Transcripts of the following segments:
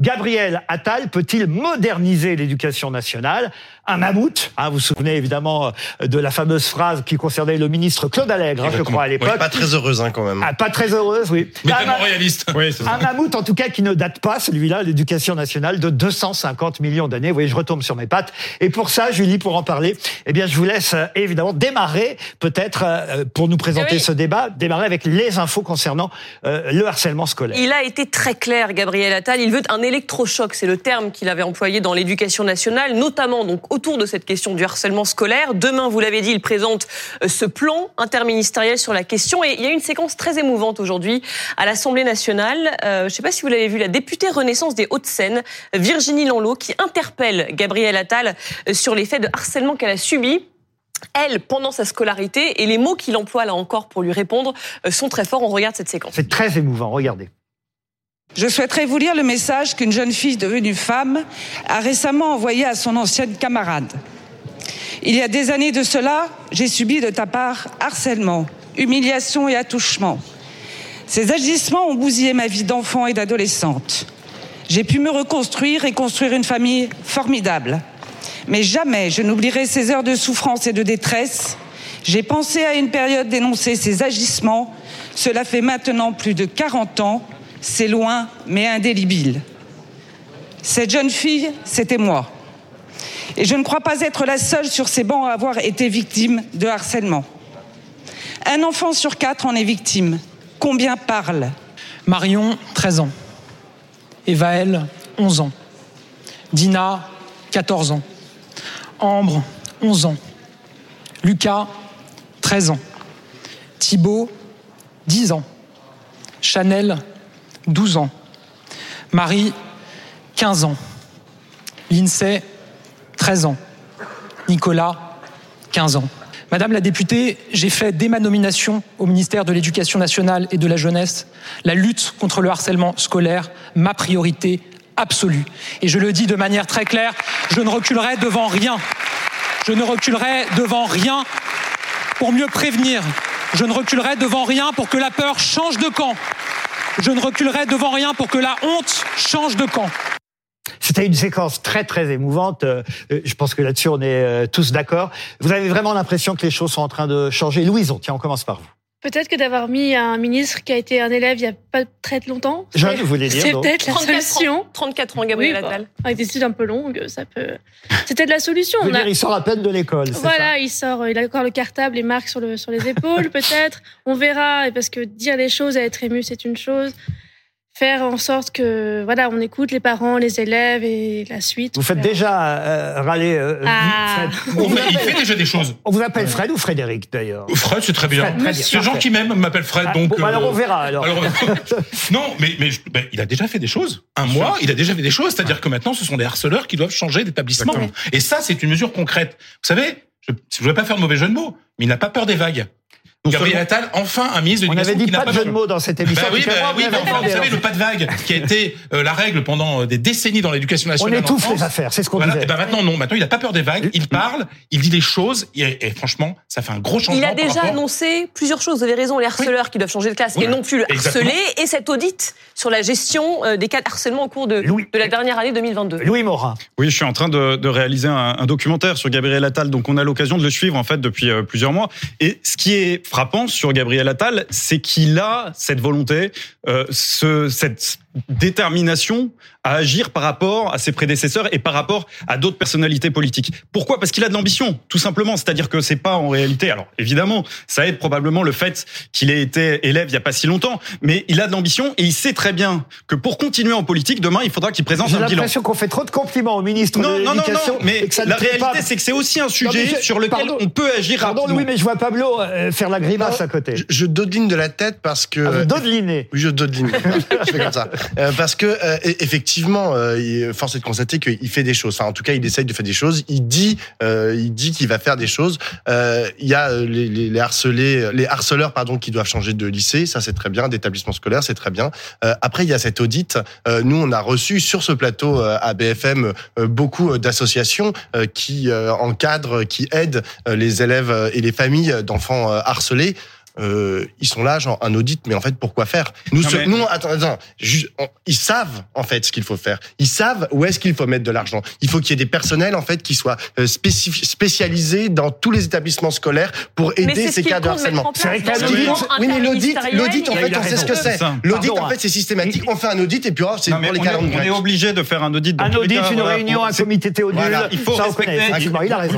Gabriel Attal peut-il moderniser l'éducation nationale? Un mammouth. Hein, vous vous souvenez évidemment euh, de la fameuse phrase qui concernait le ministre Claude Allègre, hein, je crois à l'époque. pas très heureuse hein, quand même. Ah, pas très heureuse, oui. Mais tellement réaliste. Oui, un mammouth en tout cas qui ne date pas, celui-là, l'éducation nationale, de 250 millions d'années. Vous voyez, je retombe sur mes pattes. Et pour ça, Julie, pour en parler, eh bien, je vous laisse euh, évidemment démarrer, peut-être euh, pour nous présenter ce débat, démarrer avec les infos concernant le harcèlement scolaire. Il a été très clair, Gabriel Attal. Il veut un électrochoc, c'est le terme qu'il avait employé dans l'éducation nationale, notamment donc autour de cette question du harcèlement scolaire. Demain, vous l'avez dit, il présente euh, ce plan interministériel sur la question. Et il y a une séquence très émouvante aujourd'hui à l'Assemblée nationale. Euh, je ne sais pas si vous l'avez vu, la députée Renaissance des Hauts-de-Seine, Virginie Lanlot, qui interpelle Gabriel Attal euh, sur les faits de harcèlement qu'elle a subis elle, pendant sa scolarité, et les mots qu'il emploie là encore pour lui répondre sont très forts. On regarde cette séquence. C'est très émouvant, regardez. Je souhaiterais vous lire le message qu'une jeune fille devenue femme a récemment envoyé à son ancienne camarade. Il y a des années de cela, j'ai subi de ta part harcèlement, humiliation et attouchement. Ces agissements ont bousillé ma vie d'enfant et d'adolescente. J'ai pu me reconstruire et construire une famille formidable. Mais jamais je n'oublierai ces heures de souffrance et de détresse. J'ai pensé à une période d'énoncer ces agissements. Cela fait maintenant plus de 40 ans. C'est loin, mais indélébile. Cette jeune fille, c'était moi. Et je ne crois pas être la seule sur ces bancs à avoir été victime de harcèlement. Un enfant sur quatre en est victime. Combien parle Marion, 13 ans. Evaël, 11 ans. Dina, 14 ans. Ambre, 11 ans. Lucas, 13 ans. Thibault, 10 ans. Chanel, 12 ans. Marie, 15 ans. L'INSEE, 13 ans. Nicolas, 15 ans. Madame la députée, j'ai fait dès ma nomination au ministère de l'Éducation nationale et de la jeunesse la lutte contre le harcèlement scolaire ma priorité absolue. Et je le dis de manière très claire, je ne reculerai devant rien. Je ne reculerai devant rien pour mieux prévenir. Je ne reculerai devant rien pour que la peur change de camp. Je ne reculerai devant rien pour que la honte change de camp. C'était une séquence très très émouvante. Euh, je pense que là-dessus on est euh, tous d'accord. Vous avez vraiment l'impression que les choses sont en train de changer. Louise, tiens, on commence par vous. Peut-être que d'avoir mis un ministre qui a été un élève il n'y a pas très longtemps. Je voulais dire. C'est peut-être la solution. 34 ans, Gabriel Attal. avec des études un peu longues, ça peut. C'était de la solution. On a... Il sort à peine de l'école. Voilà, il sort, il a encore le cartable, les marques sur, le, sur les épaules, peut-être. On verra, parce que dire les choses et être ému, c'est une chose faire en sorte que voilà, on écoute les parents, les élèves et la suite. Vous faites déjà euh, râler euh, ah. il fait déjà des choses. On vous appelle Fred ou Frédéric d'ailleurs Fred, c'est très bien. C'est gens qui m'aiment m'appellent Fred, ah, donc. Bon, alors on euh, verra alors. non, mais, mais ben, il a déjà fait des choses. Un mois, il a déjà fait des choses. C'est-à-dire que maintenant, ce sont des harceleurs qui doivent changer d'établissement. Et ça, c'est une mesure concrète. Vous savez, je ne veux pas faire de mauvais jeu de mots, mais il n'a pas peur des vagues. Gabriel Attal, enfin un ministre de On avait dit pas, de jeu de mots dans cette émission. Bah oui, bah, oui vous savez, le pas de vague qui a été euh, la règle pendant euh, des décennies dans l'éducation nationale. On étouffe les affaires, c'est ce qu'on voilà. disait. Et ben maintenant, non. Maintenant, il n'a pas peur des vagues. Il parle, il dit des choses. Et, franchement, ça fait un gros changement. Il a déjà annoncé plusieurs choses. Vous avez raison, les harceleurs qui doivent changer de classe et non plus le harceler. Et cet audit sur la gestion euh, des cas de harcèlement au cours de, de la dernière année 2022. Louis Morin. Oui, je suis en train de, de réaliser un, un, documentaire sur Gabriel Attal. Donc, on a l'occasion de le suivre, en fait, depuis plusieurs mois. Et ce qui est frappant sur Gabriel Attal, c'est qu'il a cette volonté, euh, ce, cette détermination à agir par rapport à ses prédécesseurs et par rapport à d'autres personnalités politiques. Pourquoi? Parce qu'il a de l'ambition, tout simplement. C'est-à-dire que c'est pas en réalité. Alors évidemment, ça aide probablement le fait qu'il ait été élève il y a pas si longtemps, mais il a de l'ambition et il sait très bien que pour continuer en politique, demain, il faudra qu'il présente un bilan. J'ai l'impression qu'on fait trop de compliments au ministre non, de l'Éducation. Non, non, mais la réalité, c'est que c'est aussi un sujet sur lequel on peut agir pardon, rapidement. oui, mais je vois Pablo euh, faire la grimace à côté. Je, je dodeline de la tête parce que. Ah, vous dodelinez. Oui, je dodeline. je fais comme ça. Euh, parce que euh, effectivement, euh, force est de constater qu'il fait des choses. Enfin, en tout cas, il essaye de faire des choses. Il dit, euh, il dit qu'il va faire des choses. Il y a les, les, les, harcelés, les harceleurs, pardon, qui doivent changer de lycée. Ça, c'est très bien. D'établissement scolaire, c'est très bien. après, il y a cet audit. nous, on a reçu sur ce plateau à BFM beaucoup d'associations qui encadrent, qui aident les élèves et les familles d'enfants harcelés. Euh, ils sont là, genre un audit, mais en fait, pourquoi faire? Nous, Non, ce- mais- nous, attends, attends, juste, on- ils savent en fait ce qu'il faut faire. Ils savent où est-ce qu'il faut mettre de l'argent. Il faut qu'il y ait des personnels en fait qui soient euh, spécif- spécialisés dans tous les établissements scolaires pour aider ce ces cas de harcèlement. C'est vrai oui, mais l'audit, l'audit, en fait, on sait ce que c'est. L'audit, en fait, c'est systématique. On fait un audit et puis oh, c'est pour les on, calendes est, on est grecques. obligé de faire un audit. Dans Un audit, une réunion, un comité théodule. Il faut respecter. il a raison.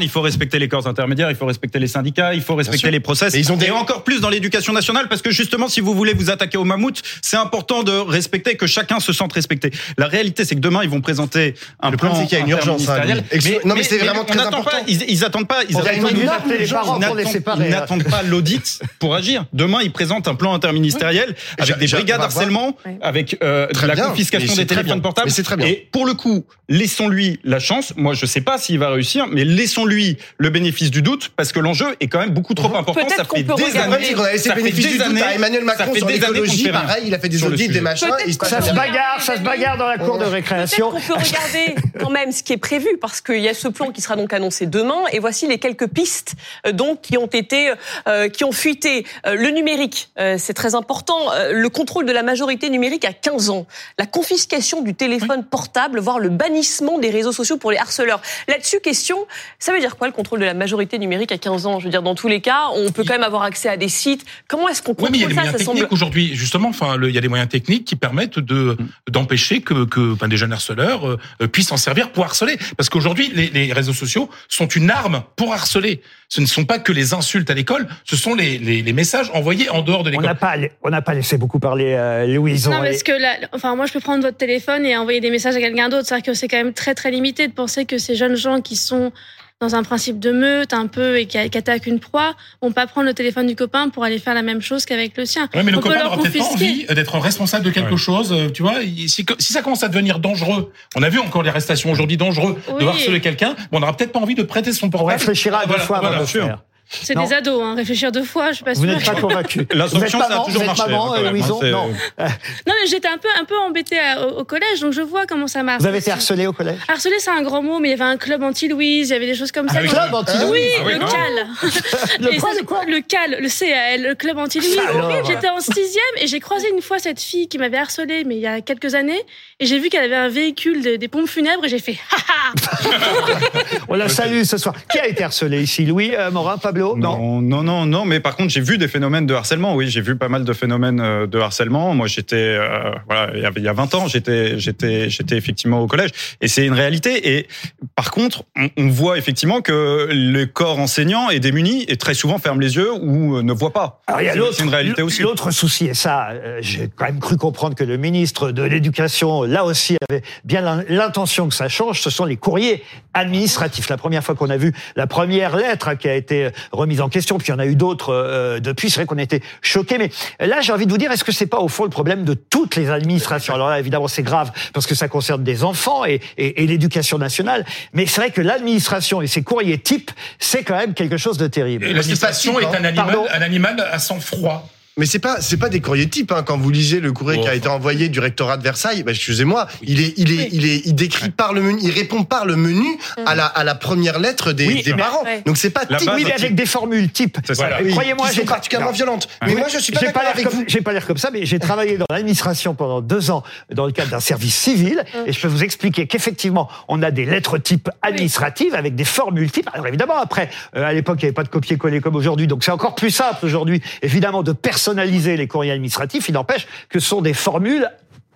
Il faut respecter les corps intermédiaires, il faut respecter les syndicats, il faut respecter. Les process. Mais ils ont des- Et encore plus dans l'éducation nationale, parce que justement, si vous voulez vous attaquer au mammouth, c'est important de respecter que chacun se sente respecté. La réalité, c'est que demain, ils vont présenter un Le plan problème, c'est qu'il y a une urgence, hein. Ex- non, mais c'est vraiment très important. Pas, ils, ils attendent pas. Ils n'attendent- hein. n'attendent pas l'audit pour agir. Demain, ils présentent un plan interministériel avec des brigades harcèlement, avec euh, la bien. confiscation Mais des téléphones portables. Mais c'est très bien. Et pour le coup, laissons-lui la chance. Moi, je sais pas s'il va réussir, mais laissons-lui le bénéfice du doute parce que l'enjeu est quand même beaucoup trop important. Peut-être Ça qu'on fait peut des années. c'est qu'on a laissé bénéfice du années- à Emmanuel Macron fait sur l'écologie. Pareil, il a fait des audits, des machins. Ça se bagarre, ça se bagarre dans la cour de récréation. Peut-être qu'on peut regarder quand même ce qui est prévu parce qu'il y a ce plan qui sera donc annoncé demain et voici les quelques pistes euh, donc qui ont été euh, qui ont fuité Euh, le numérique. Euh, c'est très important. Euh, le contrôle de la majorité numérique à 15 ans. La confiscation du téléphone portable voire le bannissement des réseaux sociaux pour les harceleurs. Là-dessus question ça veut dire quoi le contrôle de la majorité numérique à 15 ans? Je veux dire dans tous les cas on peut quand même avoir accès à des sites comment est-ce qu'on Oui, mais il y a contrôle des ça moyens ça techniques semble aujourd'hui, justement. Enfin, le- il y a des moyens techniques qui permettent de d'empêcher que, que ben, des jeunes harceleurs euh, puissent s'en servir pour harceler. Parce qu'aujourd'hui, les, les réseaux sociaux sont une arme pour harceler. Ce ne sont pas que les insultes à l'école, ce sont les, les, les messages envoyés en dehors de On l'école. n'a pas, on n'a pas laissé beaucoup parler euh, Louise. Non, On- parce que là, enfin, moi, je peux prendre votre téléphone et envoyer des messages à quelqu'un d'autre. C'est-à-dire que c'est quand même très, très limité de penser que ces jeunes gens qui sont dans un principe de meute un peu et qui, qui attaquent une proie vont pas prendre le téléphone du copain pour aller faire la même chose qu'avec le sien. Ouais, mais le On peut copain leur n'aura peut-être pas confisquer. envie d'être responsable de quelque Ouais. chose, euh, tu vois. Si, si ça commence à devenir dangereux, on a vu encore les arrestations aujourd'hui dangereux de harceler quelqu'un, bon, on n'aura peut-être pas envie de prêter son on portable. réfléchira à deux Voilà, fois avant voilà. de le sûr. faire. C'est des ados, hein. réfléchir deux fois, je suis pas Vous sûre. n'êtes pas convaincu. La Vous êtes sanction, ça a toujours marché, maman, hein, euh, même, Louison hein, Non. Non, mais j'étais un peu, un peu embêtée à- au, au collège, donc je vois comment ça marche. Vous avez été harcelé au collège? Harcelé, c'est un grand mot, mais il y avait un club anti-Louise, il y avait des choses comme ça. oui, Club anti Oui, Ah oui, le non. CAL. Le quoi, ça, le quoi? Le CAL, le CAL, le club anti-Louise. J'étais en sixième et j'ai croisé une fois cette fille qui m'avait harcelée, mais il y a quelques années, et j'ai vu qu'elle avait un véhicule de- des pompes funèbres et j'ai fait ha ha On la salue ce soir. Qui a été harcelé ici? Louis, euh, Morin, Pablo Non, non, non, non, mais par contre, j'ai vu des phénomènes de harcèlement. Oui, j'ai vu pas mal de phénomènes euh, de harcèlement. Moi, j'étais, euh, voilà, il y avait- il y a 20 ans, j'étais, j'étais, j'étais effectivement au collège, et c'est une réalité. Et par contre, on, on voit effectivement que le corps enseignant est démuni et très souvent ferme les yeux ou euh, ne voit pas. Alors, il y a C'est- l'autre, c'est une réalité aussi. L'autre souci, et ça, euh, j'ai quand même cru comprendre que le ministre de l'Éducation, là aussi, avait bien l'in- l'intention que ça change, ce sont les courriers administratifs. La première fois qu'on a vu la première lettre qui a été remise en question, puis il y en a eu d'autres euh, depuis, c'est vrai qu'on a été choqués. Mais là, j'ai envie de vous dire, est-ce que c'est pas au fond le problème de toutes les administrations? Alors là, évidemment, c'est grave parce que ça concerne des enfants et, et, et l'éducation nationale. Mais c'est vrai que l'administration et ses courriers types, c'est quand même quelque chose de terrible. Et L'administration est un animal, un animal à sang froid. Mais c'est pas c'est pas des courriers types hein. quand vous lisez le courrier Oh, qui a été envoyé du rectorat de Versailles bah, excusez-moi il est il est Oui. il est il décrit par le menu il répond par le menu à la à la première lettre des, Oui, des mais- parents Ouais. donc c'est pas La type base, Oui, mais type. avec des formules ça. Voilà. Croyez-moi, qui j'ai sont particulièrement Non. violentes mais Oui. moi je suis pas d'accord pas l'air avec comme, vous j'ai pas l'air comme ça, mais j'ai travaillé dans l'administration pendant deux ans dans le cadre d'un service civil, et je peux vous expliquer qu'effectivement, on a des lettres types administratives avec des formules types. Alors évidemment, après, euh, à l'époque, il n'y avait pas de copier-coller comme aujourd'hui, donc c'est encore plus simple aujourd'hui, évidemment, de personnaliser les courriers administratifs. Il n'empêche que ce sont des formules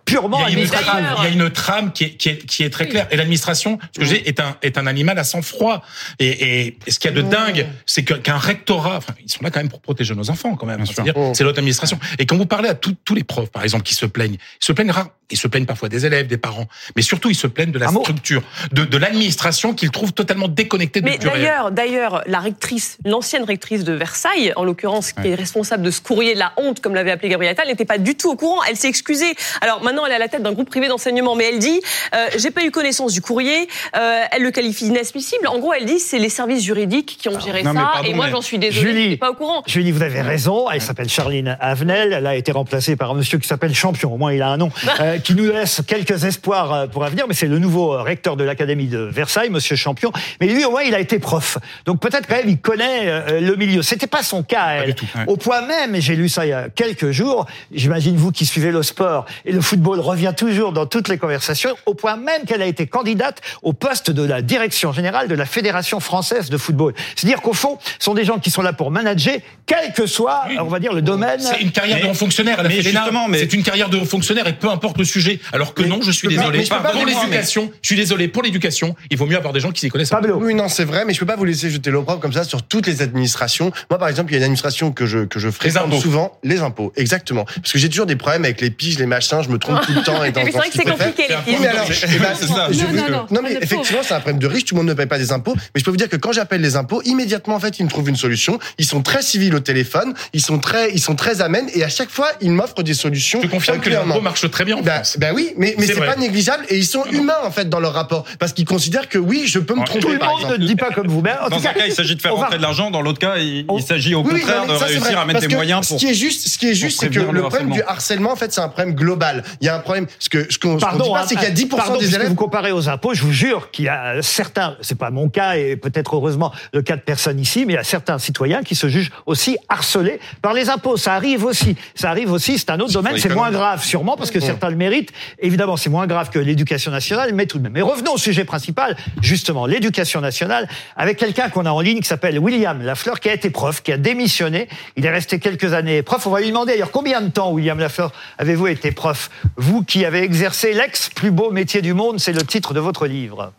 purement Il y a une trame, il y a une trame qui est, qui est, qui est très claire. Et l'administration, ce que j'ai, est un, est un animal à sang froid. Et, et, et ce qu'il y a de dingue, c'est qu'un rectorat, enfin, ils sont là quand même pour protéger nos enfants, quand même. Sûr. C'est-à-dire, c'est l'autre administration. Et quand vous parlez à tous tous les profs, par exemple, qui se plaignent, ils se plaignent rare, ils se plaignent parfois des élèves, des parents, mais surtout ils se plaignent de la mot. structure, de, de l'administration qu'ils trouvent totalement déconnectée de Mais d'ailleurs, d'ailleurs, la rectrice, l'ancienne rectrice de Versailles, en l'occurrence, qui est responsable de ce courrier de la honte, comme l'avait appelé Gabriel Attal, n'était pas du tout au courant. Elle s'est excusée. Alors maintenant, Maintenant, elle est à la tête d'un groupe privé d'enseignement, mais elle dit euh, j'ai pas eu connaissance du courrier. Euh, elle le qualifie d'inadmissible. En gros, elle dit c'est les services juridiques qui ont géré non, ça, pardon, et moi j'en suis désolée, Julie. j'étais pas au courant. Julie, vous avez raison. Elle s'appelle Charline Avenel. Elle a été remplacée par un monsieur qui s'appelle Champion. Au moins, il a un nom euh, qui nous laisse quelques espoirs euh, pour l'avenir. Mais c'est le nouveau recteur de l'Académie de Versailles, monsieur Champion. Mais lui, au moins, il a été prof. Donc peut-être quand même, il connaît le milieu. C'était pas son cas, elle. du tout, ouais. Au point même, et j'ai lu ça il y a quelques jours. J'imagine vous qui suivez le sport et le football revient toujours dans toutes les conversations. Au point même qu'elle a été candidate au poste de la direction générale de la Fédération française de football. C'est-à-dire qu'au fond, ce sont des gens qui sont là pour manager, quel que soit, on va dire, le domaine. C'est une carrière Mais- de haut fonctionnaire. Elle a mais justement, mais- C'est une carrière de haut fonctionnaire et peu importe le sujet. Alors que non, je suis pas- désolé. pas pour l'éducation, je suis désolé. Pour l'éducation, il vaut mieux avoir des gens qui s'y connaissent. Pablo. Oui, non, c'est vrai, mais je peux pas vous laisser jeter l'opprobre comme ça sur toutes les administrations. Moi, par exemple, il y a une administration que je que je fréquente souvent, les impôts, exactement. Parce que j'ai toujours des problèmes avec les piges, les machins, je me trompe tout le temps. Et dans, Mais c'est vrai que c'est compliqué filles. Mais alors, c'est ça. je Non, mais effectivement, c'est un problème de riche. Tout le monde ne paye pas des impôts. Mais je peux vous dire que quand j'appelle les impôts, immédiatement, en fait, ils me trouvent une solution. Ils sont très civils au téléphone. Ils sont très, ils sont très amènes. Et à chaque fois, ils m'offrent des solutions. Je confirme euh, que les impôts marchent très bien en Ben, ben oui, mais, mais C'est pas négligeable et ils sont humains en fait dans leur rapport parce qu'ils considèrent que oui, je peux me tromper Tout le monde ne dit pas comme vous. Mais en Dans tout un cas, il s'agit de faire rentrer de l'argent. Dans l'autre cas, il, s'agit au Oui, oui, contraire de réussir à mettre des moyens Ce pour. qui est juste, ce qui est juste, c'est que le problème du harcèlement. harcèlement, en fait, c'est un problème global. Il y a un problème. Ce que ce qu'on Pardon, pas, hein, c'est qu'il y a 10% pardon, des élèves. vous comparez aux impôts, je vous jure qu'il y a certains, c'est pas mon cas et peut-être heureusement le cas de personne ici, mais il y a certains citoyens qui se jugent aussi harcelés par les impôts. Ça arrive aussi. Ça arrive aussi, c'est un autre domaine, c'est moins grave sûrement parce que certains le méritent. Évidemment, c'est moins grave que l'éducation nationale, mais tout de même. Mais revenons au sujet principal, justement, l'éducation nationale, avec quelqu'un qu'on a en ligne qui s'appelle William Lafleur, qui a été prof, qui a démissionné. Il est resté quelques années prof. On va lui demander d'ailleurs combien de temps, William Lafleur, avez-vous été prof Vous qui avez exercé l'ex plus beau métier du monde, c'est le titre de votre livre.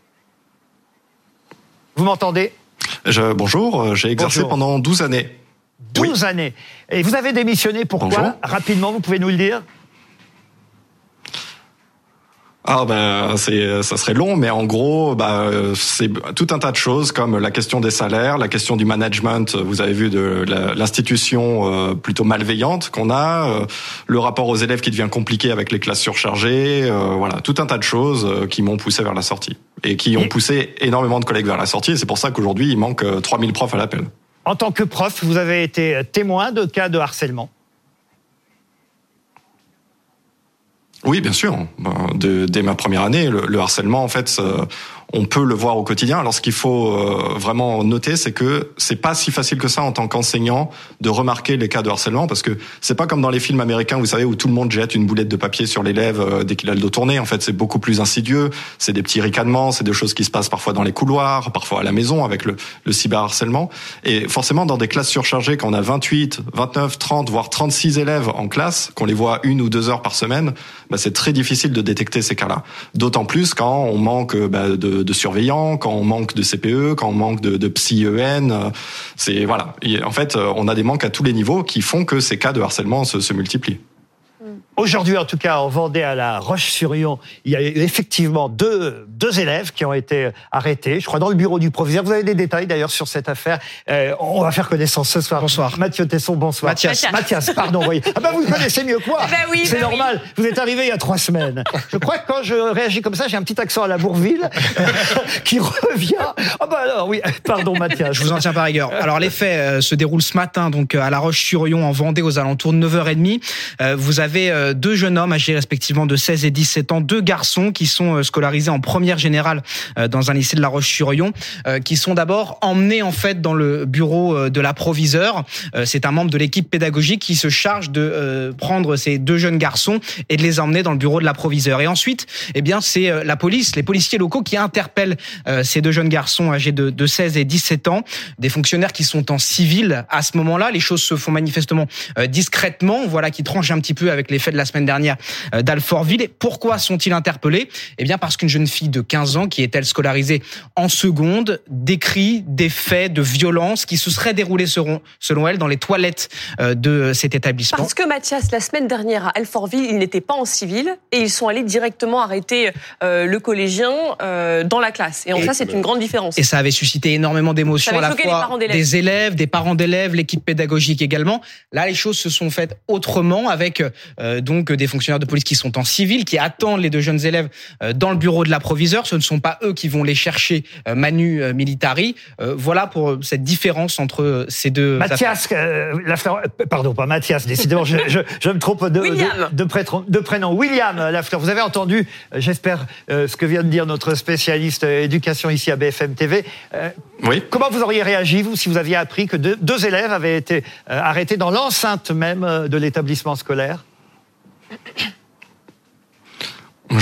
Vous m'entendez? Je- bonjour, euh, j'ai exercé Bonjour. pendant 12 années. 12 années. Et vous avez démissionné pourquoi? Bonjour. Rapidement, vous pouvez nous le dire? Ah ben c'est ça serait long, mais en gros, bah, c'est tout un tas de choses comme la question des salaires, la question du management. Vous avez vu de l'institution euh, plutôt malveillante qu'on a, euh, le rapport aux élèves qui devient compliqué avec les classes surchargées. euh, voilà, tout un tas de choses qui m'ont poussé vers la sortie et qui ont poussé énormément de collègues vers la sortie. C'est pour ça qu'aujourd'hui, il manque euh, 3000 profs à l'appel. En tant que prof, vous avez été témoin de cas de harcèlement. Oui, bien sûr. Ben, de- dès ma première année, le, le harcèlement, en fait, euh, on peut le voir au quotidien. Alors, ce qu'il faut euh, vraiment noter, c'est que c'est pas si facile que ça en tant qu'enseignant de remarquer les cas de harcèlement, parce que c'est pas comme dans les films américains, vous savez, où tout le monde jette une boulette de papier sur l'élève euh, dès qu'il a le dos tourné. En fait, c'est beaucoup plus insidieux. C'est des petits ricanements, c'est des choses qui se passent parfois dans les couloirs, parfois à la maison avec le, le cyberharcèlement. Et forcément, dans des classes surchargées, quand on a 28, 29, 30, voire 36 élèves en classe, qu'on les voit une ou deux heures par semaine, bah, c'est très difficile de détecter ces cas-là. D'autant plus quand on manque bah, de, de surveillants, quand on manque de CPE, quand on manque de, de psy-EN. euh, C'est voilà. Et en fait, euh, on a des manques à tous les niveaux qui font que ces cas de harcèlement se, se multiplient. Aujourd'hui, en tout cas, en Vendée, à la Roche-sur-Yon, il y a eu effectivement deux, deux élèves qui ont été arrêtés, je crois, dans le bureau du proviseur. Vous avez des détails d'ailleurs sur cette affaire. Euh, on va faire connaissance ce soir. Bonsoir. Mathieu Tesson, bonsoir. Mathias. Mathias, pardon. voyez. Ah ben vous le connaissez mieux que moi. Bah oui, C'est bah oui. normal. Vous êtes arrivé il y a trois semaines. Je crois que quand je réagis comme ça, j'ai un petit accent à la Bourville qui revient. Ah bah alors, oui. Pardon, Mathias. Je vous en tiens par rigueur. Alors les faits euh, se déroulent ce matin donc euh, à La Roche-sur-Yon en Vendée aux alentours de 9h30. Euh, vous avez euh, deux jeunes hommes âgés respectivement de 16 et 17 ans, deux garçons qui sont euh, scolarisés en première générale euh, dans un lycée de La Roche-sur-Yon, qui sont d'abord emmenés en fait dans le bureau de l'approviseur. C'est un membre de l'équipe pédagogique qui se charge de prendre ces deux jeunes garçons et de les emmener dans le bureau de l'approviseur. Et ensuite, eh bien, c'est la police, les policiers locaux qui interpellent ces deux jeunes garçons âgés de, de 16 et 17 ans, des fonctionnaires qui sont en civil à ce moment-là. Les choses se font manifestement discrètement, voilà, qui tranche un petit peu avec les faits de la semaine dernière euh, d'Alfortville. Et pourquoi sont-ils interpellés? Eh bien, parce qu'une jeune fille de 15 ans, qui est elle scolarisée en seconde, décrit des faits de violence qui se seraient déroulés selon, selon elle dans les toilettes euh, de cet établissement. Parce que Mathias, la semaine dernière à Alfortville, ils n'étaient pas en civil et ils sont allés directement arrêter euh, le collégien euh, dans la classe. Et en Et- ça, c'est une grande différence. Et ça avait suscité énormément d'émotions à la fois des élèves, des parents d'élèves, l'équipe pédagogique également. Là, les choses se sont faites autrement avec donc des fonctionnaires de police qui sont en civil, qui attendent les deux jeunes élèves euh, dans le bureau de la proviseure. Ce ne sont pas eux qui vont les chercher euh, manu euh, militari. Euh, voilà pour cette différence entre ces deux. Mathias, euh, Lafleur, euh, pardon, pas Mathias, décidément, je, je, je me trompe de, de, de, prétron- de prénom. William Lafleur, vous avez entendu, euh, j'espère, euh, ce que vient de dire notre spécialiste euh, éducation ici à BFM TV. Euh, Oui. comment vous auriez réagi, vous, si vous aviez appris que deux, deux élèves avaient été euh, arrêtés dans l'enceinte même euh, de l'établissement scolaire?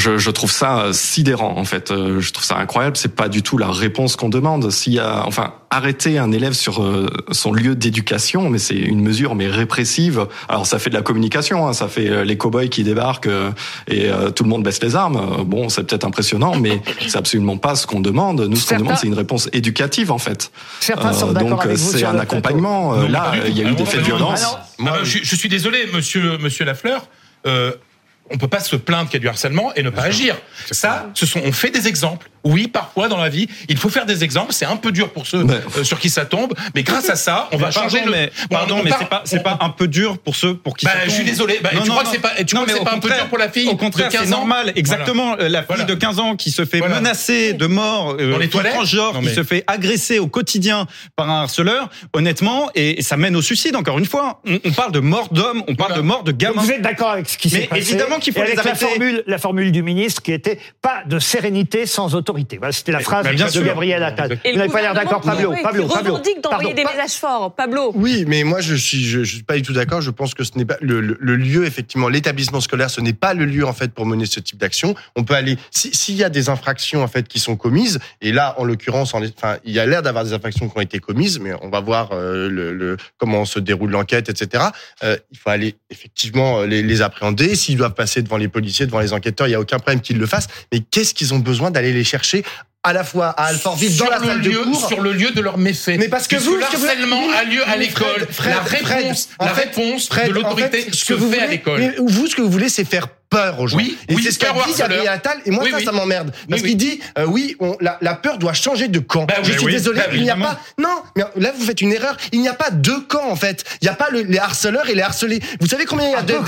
Je, je trouve ça euh, sidérant en fait. Euh, Je trouve ça incroyable. C'est pas du tout la réponse qu'on demande. S'il y a, enfin, arrêter un élève sur euh, son lieu d'éducation, mais c'est une mesure mais répressive. Alors ça fait de la communication, hein, ça fait euh, les cow-boys qui débarquent euh, et euh, tout le monde baisse les armes. Euh, Bon, c'est peut-être impressionnant, mais c'est absolument pas ce qu'on demande. Nous, ce qu'on demande, c'est une réponse éducative en fait. Certains sont d'accord donc c'est un accompagnement. Euh, Non, Là, il y a eu Ah, des non, faits de non, non, violence. Ah non. Ah je, je suis désolé, monsieur, monsieur Lafleur. Euh, on peut pas se plaindre qu'il y a du harcèlement et ne pas agir. Ça, ce sont, on fait des exemples. Oui, parfois dans la vie, il faut faire des exemples. C'est un peu dur pour ceux Mais- euh, sur qui ça tombe, mais grâce à ça, on va Pardon, changer le. mais, Bon, pardon, on mais c'est pas, on- pas un peu dur pour ceux pour qui Bah, ça je suis tombe. désolé. Bah, Non, tu non, crois que non. c'est pas, tu Non, crois que mais c'est au pas un peu contraire- dur pour la fille Au contraire, de 15 c'est ans? normal. Exactement. La fille Voilà. de 15 ans qui se fait Voilà. menacer de mort, euh, Dans les toilettes? transgenre, Non, qui se fait agresser au quotidien par un harceleur, honnêtement, et ça mène au suicide, encore une fois. On, on parle de mort d'homme, on parle Voilà. de mort de gamin. vous êtes d'accord avec ce qui s'est Mais passé évidemment qu'il faut les avec la arrêter. formule, la formule du ministre qui était pas de sérénité sans autorité. Voilà, c'était la phrase bien de sûr. Gabriel Attal. Et Vous n'avez pas l'air d'accord, Pablo. qui- Pablo, Pablo. revendique d'envoyer des messages forts. Pablo. Oui, mais moi je suis je, je suis pas du tout d'accord. Je pense que ce n'est pas le, le- le lieu effectivement l'établissement scolaire. Ce n'est pas le lieu en fait pour mener ce type d'action. On peut aller si- s'il y a des infractions en fait qui sont commises et là en l'occurrence en, enfin il y a l'air d'avoir des infractions qui ont été commises, mais on va voir euh, le, le- comment se déroule l'enquête, etc. Euh, il faut aller effectivement euh, les, les appréhender. S'ils doivent passer devant les policiers, devant les enquêteurs, il y a aucun problème qu'ils le fassent. Mais qu'est-ce qu'ils ont besoin d'aller les chercher? À la fois à Alfortville dans sur la le salle de lieu, cours sur le lieu de leur méfait. Mais parce que Puisque vous, ce que vous- l'harcèlement a lieu à l'école. La réponse, la réponse Fred, de l'autorité en fait, ce se que vous fait à l'école. mais Vous, ce que vous voulez, c'est faire peur aux gens. Oui, et oui, c'est ce qu'a dit Gabriel. Attal. Et moi, Oui, ça, oui. ça m'emmerde. Parce Oui, qu'il dit, euh, oui, on, la, la peur doit changer de camp. Bah Je suis oui. désolé, Bah il n'y a pas. Non, mais là, vous faites une erreur. Il n'y a pas deux camps, en fait. Il n'y a pas le- les harceleurs et les harcelés. Vous savez combien il y a d'élèves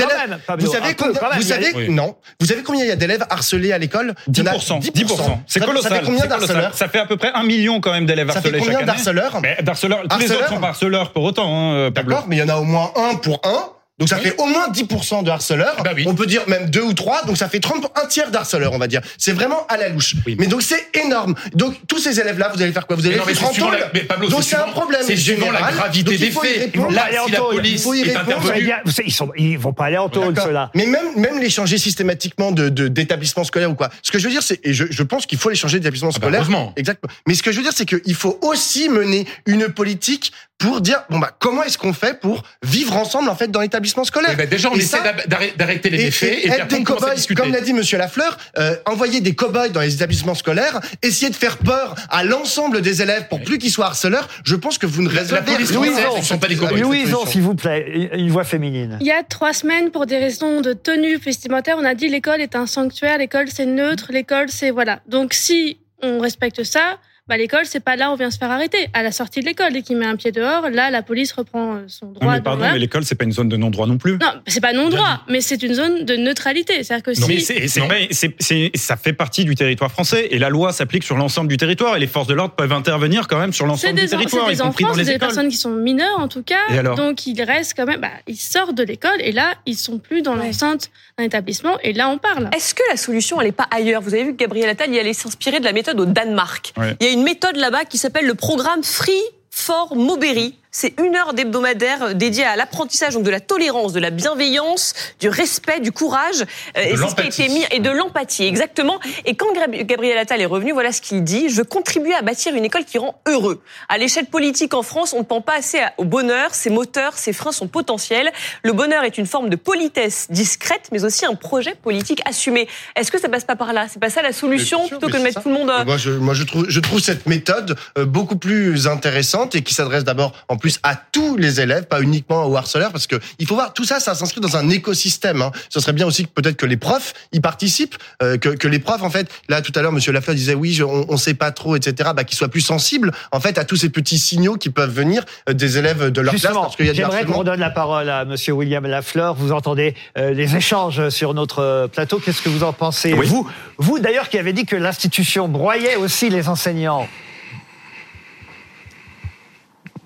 Vous savez combien Vous savez. Non. Vous savez combien il y a d'élèves harcelés à l'école Il y en a 10%. 10%. C'est colossal. Ça fait combien d'harceleurs Ça fait à peu près un million quand même d'élèves Ça fait harcelés combien chaque année. d'harceleurs Mais d'harceleurs, tous les autres sont harceleurs pour autant, hein. D'accord, mais il y en a au moins un pour un. Donc ça Oui. fait au moins 10% de harceleurs. Bah oui. On peut dire même deux ou trois. Donc ça fait 30 pour un tiers d'harceleurs, on va dire. C'est vraiment à la louche. Oui. Mais donc c'est énorme. Donc tous ces élèves-là, vous allez faire quoi? Vous allez Mais non, mais foutre c'est en suivant tôle la- mais Pablo, Donc c'est un problème c'est suivant la général. gravité Donc des faits. Là, aller en si la police Il faut y est intervenue, ils sont, ils vont pas aller en D'accord. ceux-là. Mais même, même les changer systématiquement de, de, d'établissement scolaire ou quoi. Ce que je veux dire, c'est, et je, je pense qu'il faut les changer d'établissement Ah bah, scolaire. heureusement. Exactement. Mais ce que je veux dire, c'est qu'il faut aussi mener une politique pour dire, bon bah, comment est-ce qu'on fait pour vivre ensemble, en fait, dans l'établissement scolaire? eh ben, déjà, on Et essaie d'arrêter d'arrêter les et, méfaits et et être après, des discuter. comme l'a dit Monsieur Lafleur, euh, envoyer des cow-boys dans les établissements scolaires, essayer de faire peur à l'ensemble des élèves pour plus qu'ils soient harceleurs, je pense que vous ne résolvez rien. ne sont pas des cow-boys. Louison, s'il vous plaît, une voix féminine. Il y a trois semaines, pour des raisons de tenue vestimentaire, on a dit l'école est un sanctuaire, l'école c'est neutre, l'école c'est voilà. Donc si on respecte ça, bah l'école c'est pas là où on vient se faire arrêter. À la sortie de l'école, dès qu'il met un pied dehors, là la police reprend euh, son Non, droit. mais de- pardon, mais l'école, c'est pas une zone de non-droit non plus. Non, c'est pas non droit, mais c'est une zone de neutralité. C'est-à-dire que Mais si c'est, c'est Non. pas- c'est- c'est- ça fait partie du territoire français et la loi s'applique sur l'ensemble du territoire et les forces de l'ordre peuvent intervenir quand même sur l'ensemble des, du territoire, c'est y des compris dans enfants, c'est les des écoles. personnes qui sont mineures en tout cas. Et alors donc ils restent quand même, bah, ils sortent de l'école et là ils sont plus dans Ouais. l'enceinte d'un établissement et là on parle. Est-ce que la solution, elle n'est pas ailleurs? Vous avez vu que Gabriel Attal y allait s'inspirer de la méthode au Danemark. Ouais. Il y a une méthode là-bas qui s'appelle le programme Free for Moberry. C'est une heure d'hebdomadaire dédiée à l'apprentissage donc de la tolérance, de la bienveillance, du respect, du courage. Euh, et c'est ce qui a l'empathie. été mis et de l'empathie exactement. Et quand Gab- Gabriel Attal est revenu, voilà ce qu'il dit je contribue à bâtir une école qui rend heureux. À l'échelle politique en France, on ne pense pas assez au bonheur. Ses moteurs, ses freins sont potentiels. Le bonheur est une forme de politesse discrète, mais aussi un projet politique assumé. Est-ce que ça passe pas par là? C'est pas ça la solution sûr, plutôt que de mettre ça. tout le monde. euh, Moi, je, moi, je trouve, je trouve cette méthode euh, beaucoup plus intéressante et qui s'adresse d'abord, en plus plus à tous les élèves, pas uniquement aux harceleurs, parce que il faut voir tout ça, ça s'inscrit dans un écosystème. Hein. Ce serait bien aussi que peut-être que les profs y participent, euh, que, que les profs en fait, là tout à l'heure Monsieur Lafleur disait oui, je, on, on sait pas trop, etc. Bah, qu'ils soient plus sensibles en fait à tous ces petits signaux qui peuvent venir euh, des élèves de leur classe, parce qu'il y a j'aimerais qu'on redonne la parole à Monsieur William Lafleur. Vous entendez euh, les échanges sur notre euh, plateau. Qu'est-ce que vous en pensez Oui. Vous, vous d'ailleurs, qui avez dit que l'institution broyait aussi les enseignants.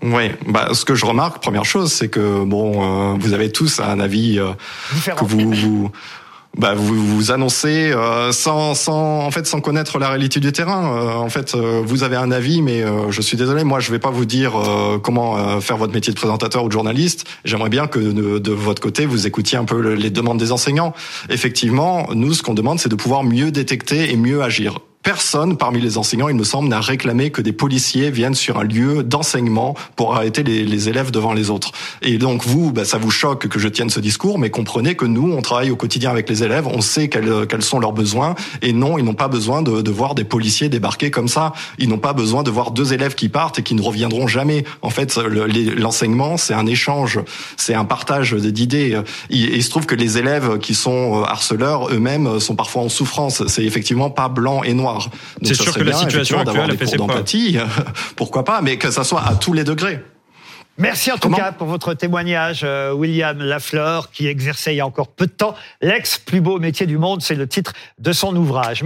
Oui, bah, ce que je remarque, première chose, c'est que bon, euh, vous avez tous un avis euh, que vous, vous bah, vous, vous annoncez euh, sans, sans, en fait, sans connaître la réalité du terrain. Euh, en fait, euh, vous avez un avis, mais euh, je suis désolé, moi, je vais pas vous dire euh, comment euh, faire votre métier de présentateur ou de journaliste. J'aimerais bien que de, de votre côté, vous écoutiez un peu le- les demandes des enseignants. Effectivement, nous, ce qu'on demande, c'est de pouvoir mieux détecter et mieux agir. Personne parmi les enseignants, il me semble, n'a réclamé que des policiers viennent sur un lieu d'enseignement pour arrêter les, élèves devant les autres. Et donc vous, bah, ça vous choque que je tienne ce discours, mais comprenez que nous, on travaille au quotidien avec les élèves, on sait quels, sont leurs besoins, et non, ils n'ont pas besoin de, voir des policiers débarquer comme ça. Ils n'ont pas besoin de voir deux élèves qui partent et qui ne reviendront jamais. En fait, l'enseignement, c'est un échange, c'est un partage d'idées. Il, il se trouve que les élèves qui sont euh, harceleurs eux-mêmes sont parfois en souffrance. C'est effectivement pas blanc et noir. C'est sûr que la situation actuelle fait ses d'empathie, pourquoi pas, mais que ça soit à tous les degrés. Merci en tout Comment cas pour votre témoignage, euh, William Lafleur, qui exerçait il y a encore peu de temps l'ex plus beau métier du monde. C'est le titre de son ouvrage.